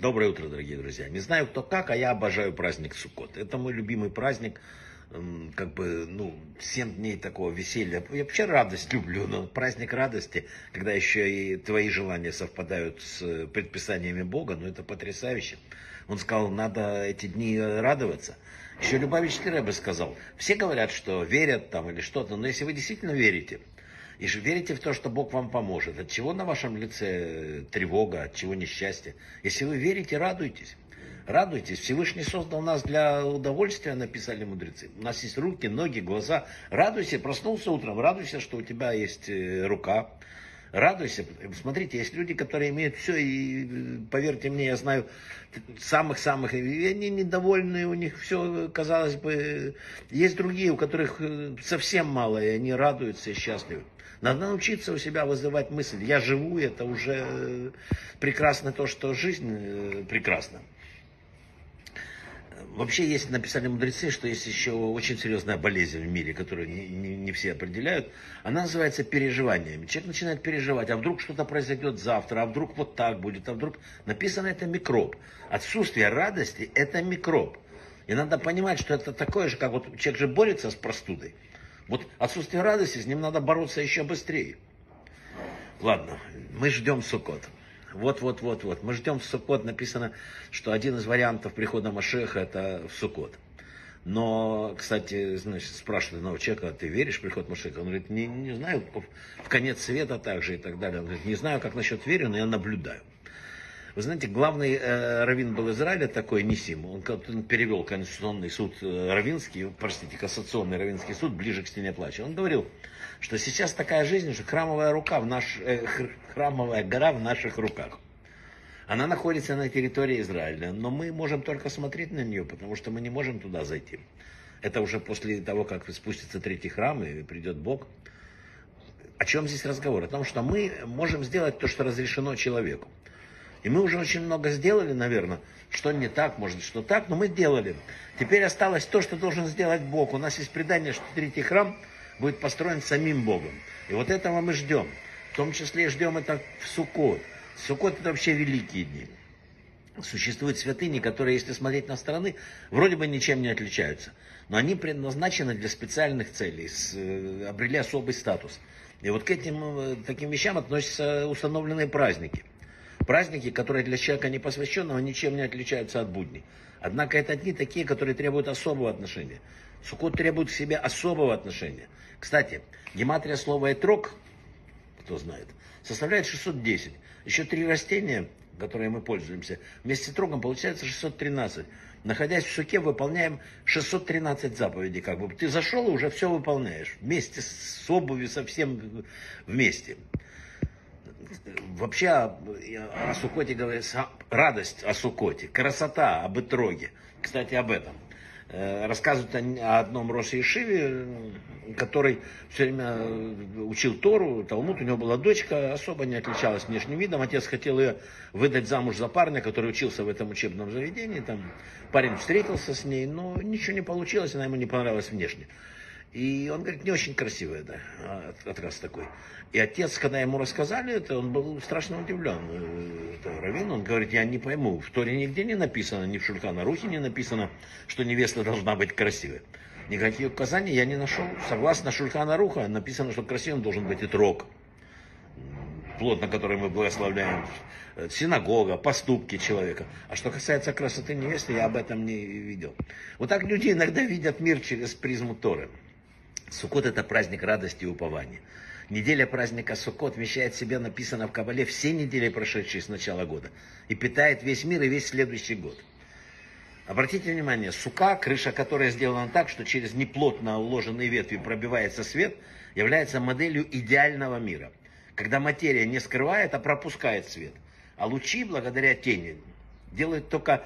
Доброе утро, дорогие друзья. Не знаю кто как, а я обожаю праздник Суккот. Это мой любимый праздник. Как бы, ну, 7 дней такого веселья. Я вообще радость люблю, но праздник радости, когда еще и твои желания совпадают с предписаниями Бога, ну, это потрясающе. Он сказал, надо эти дни радоваться. Еще Любавичский Рэбе сказал, все говорят, что верят там или что-то, но если вы действительно верите, и верите в то, что Бог вам поможет. От чего на вашем лице тревога, от чего несчастье? Если вы верите, радуйтесь. Радуйтесь. Всевышний создал нас для удовольствия, написали мудрецы. У нас есть руки, ноги, глаза. Радуйся, проснулся утром, радуйся, что у тебя есть э, рука. Радуйся. Смотрите, есть люди, которые имеют все, и поверьте мне, я знаю самых-самых, и они недовольны, у них все, казалось бы, есть другие, у которых э, совсем мало, и они радуются и счастливы. Надо научиться у себя вызывать мысль, я живу, это уже э, прекрасно то, что жизнь э, прекрасна. Вообще есть, написали мудрецы, что есть еще очень серьезная болезнь в мире, которую не, не, не все определяют. Она называется переживаниями. Человек начинает переживать, а вдруг что-то произойдет завтра, а вдруг вот так будет, а вдруг... Написано это микроб. Отсутствие радости это микроб. И надо понимать, что это такое же, как вот человек же борется с простудой. Вот отсутствие радости, с ним надо бороться еще быстрее. Ладно, мы ждем Суккот. Вот, вот, вот, вот. Мы ждем в Суккот. Написано, что один из вариантов прихода Машеха это в Суккот. Но, кстати, значит, спрашивают одного человека, ты веришь в приход Машеха? Он говорит, не, не знаю, в конец света также и так далее. Он говорит, не знаю, как насчет верю, но я наблюдаю. Вы знаете, главный э, раввин был Израиля такой, Нисим, он, он перевел Конституционный суд э, Равинский, простите, Кассационный Равинский суд ближе к стене плача. Он говорил, что сейчас такая жизнь, что храмовая рука в наш, э, храмовая гора в наших руках. Она находится на территории Израиля, но мы можем только смотреть на нее, потому что мы не можем туда зайти. Это уже после того, как спустится третий храм и придет Бог. О чем здесь разговор? О том, что мы можем сделать то, что разрешено человеку. И мы уже очень много сделали, наверное, что не так, может, что так, но мы делали. Теперь осталось то, что должен сделать Бог. У нас есть предание, что третий храм будет построен самим Богом. И вот этого мы ждем. В том числе ждем это в Суккот. Суккот это вообще великие дни. Существуют святыни, которые, если смотреть на стороны, вроде бы ничем не отличаются. Но они предназначены для специальных целей, с, э, обрели особый статус. И вот к этим э, таким вещам относятся установленные праздники. Праздники, которые для человека не посвященного, ничем не отличаются от будней. Однако это дни такие, которые требуют особого отношения. Суккот требует к себе особого отношения. Кстати, гематрия слова «этрог», кто знает, составляет 610. Еще три растения, которые мы пользуемся, вместе с трогом получается 613. Находясь в суке, выполняем 613 заповедей. Как бы. Ты зашел и уже все выполняешь. Вместе с обувью, совсем вместе вообще о Сукоте говорится, радость о Сукоте, красота об Итроге. Кстати, об этом. Э, рассказывают о одном Роше Ишиве, который все время учил Тору, Талмуд, у него была дочка, особо не отличалась внешним видом. Отец хотел ее выдать замуж за парня, который учился в этом учебном заведении. Там парень встретился с ней, но ничего не получилось, она ему не понравилась внешне. И он говорит, не очень красивая, да, отказ такой. И отец, когда ему рассказали это, он был страшно удивлен. Э, это Равин, он говорит, я не пойму, в Торе нигде не написано, ни в Шульхана Рухе не написано, что невеста должна быть красивой. Никаких указаний я не нашел. Согласно Шульхана Руха, написано, что красивым должен быть и трог, плод, на который мы благословляем, э, синагога, поступки человека. А что касается красоты невесты, я об этом не видел. Вот так люди иногда видят мир через призму Торы. Суккот это праздник радости и упования. Неделя праздника Суккот вмещает в себе, написано в Кабале, все недели, прошедшие с начала года. И питает весь мир и весь следующий год. Обратите внимание, сука, крыша которой сделана так, что через неплотно уложенные ветви пробивается свет, является моделью идеального мира. Когда материя не скрывает, а пропускает свет. А лучи, благодаря тени, делают только,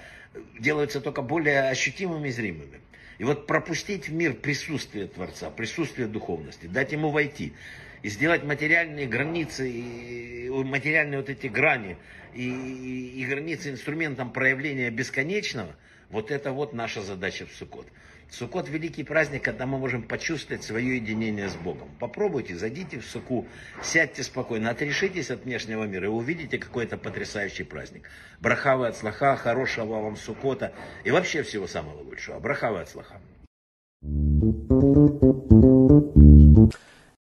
делаются только более ощутимыми и зримыми. И вот пропустить в мир присутствие Творца, присутствие духовности, дать ему войти и сделать материальные границы, и материальные вот эти грани и, и, и границы инструментом проявления бесконечного, вот это вот наша задача в Суккот. Суккот великий праздник, когда мы можем почувствовать свое единение с Богом. Попробуйте, зайдите в суку, сядьте спокойно, отрешитесь от внешнего мира и увидите какой то потрясающий праздник. Брахавы от слаха, хорошего вам сукота и вообще всего самого лучшего. Брахавы от слаха.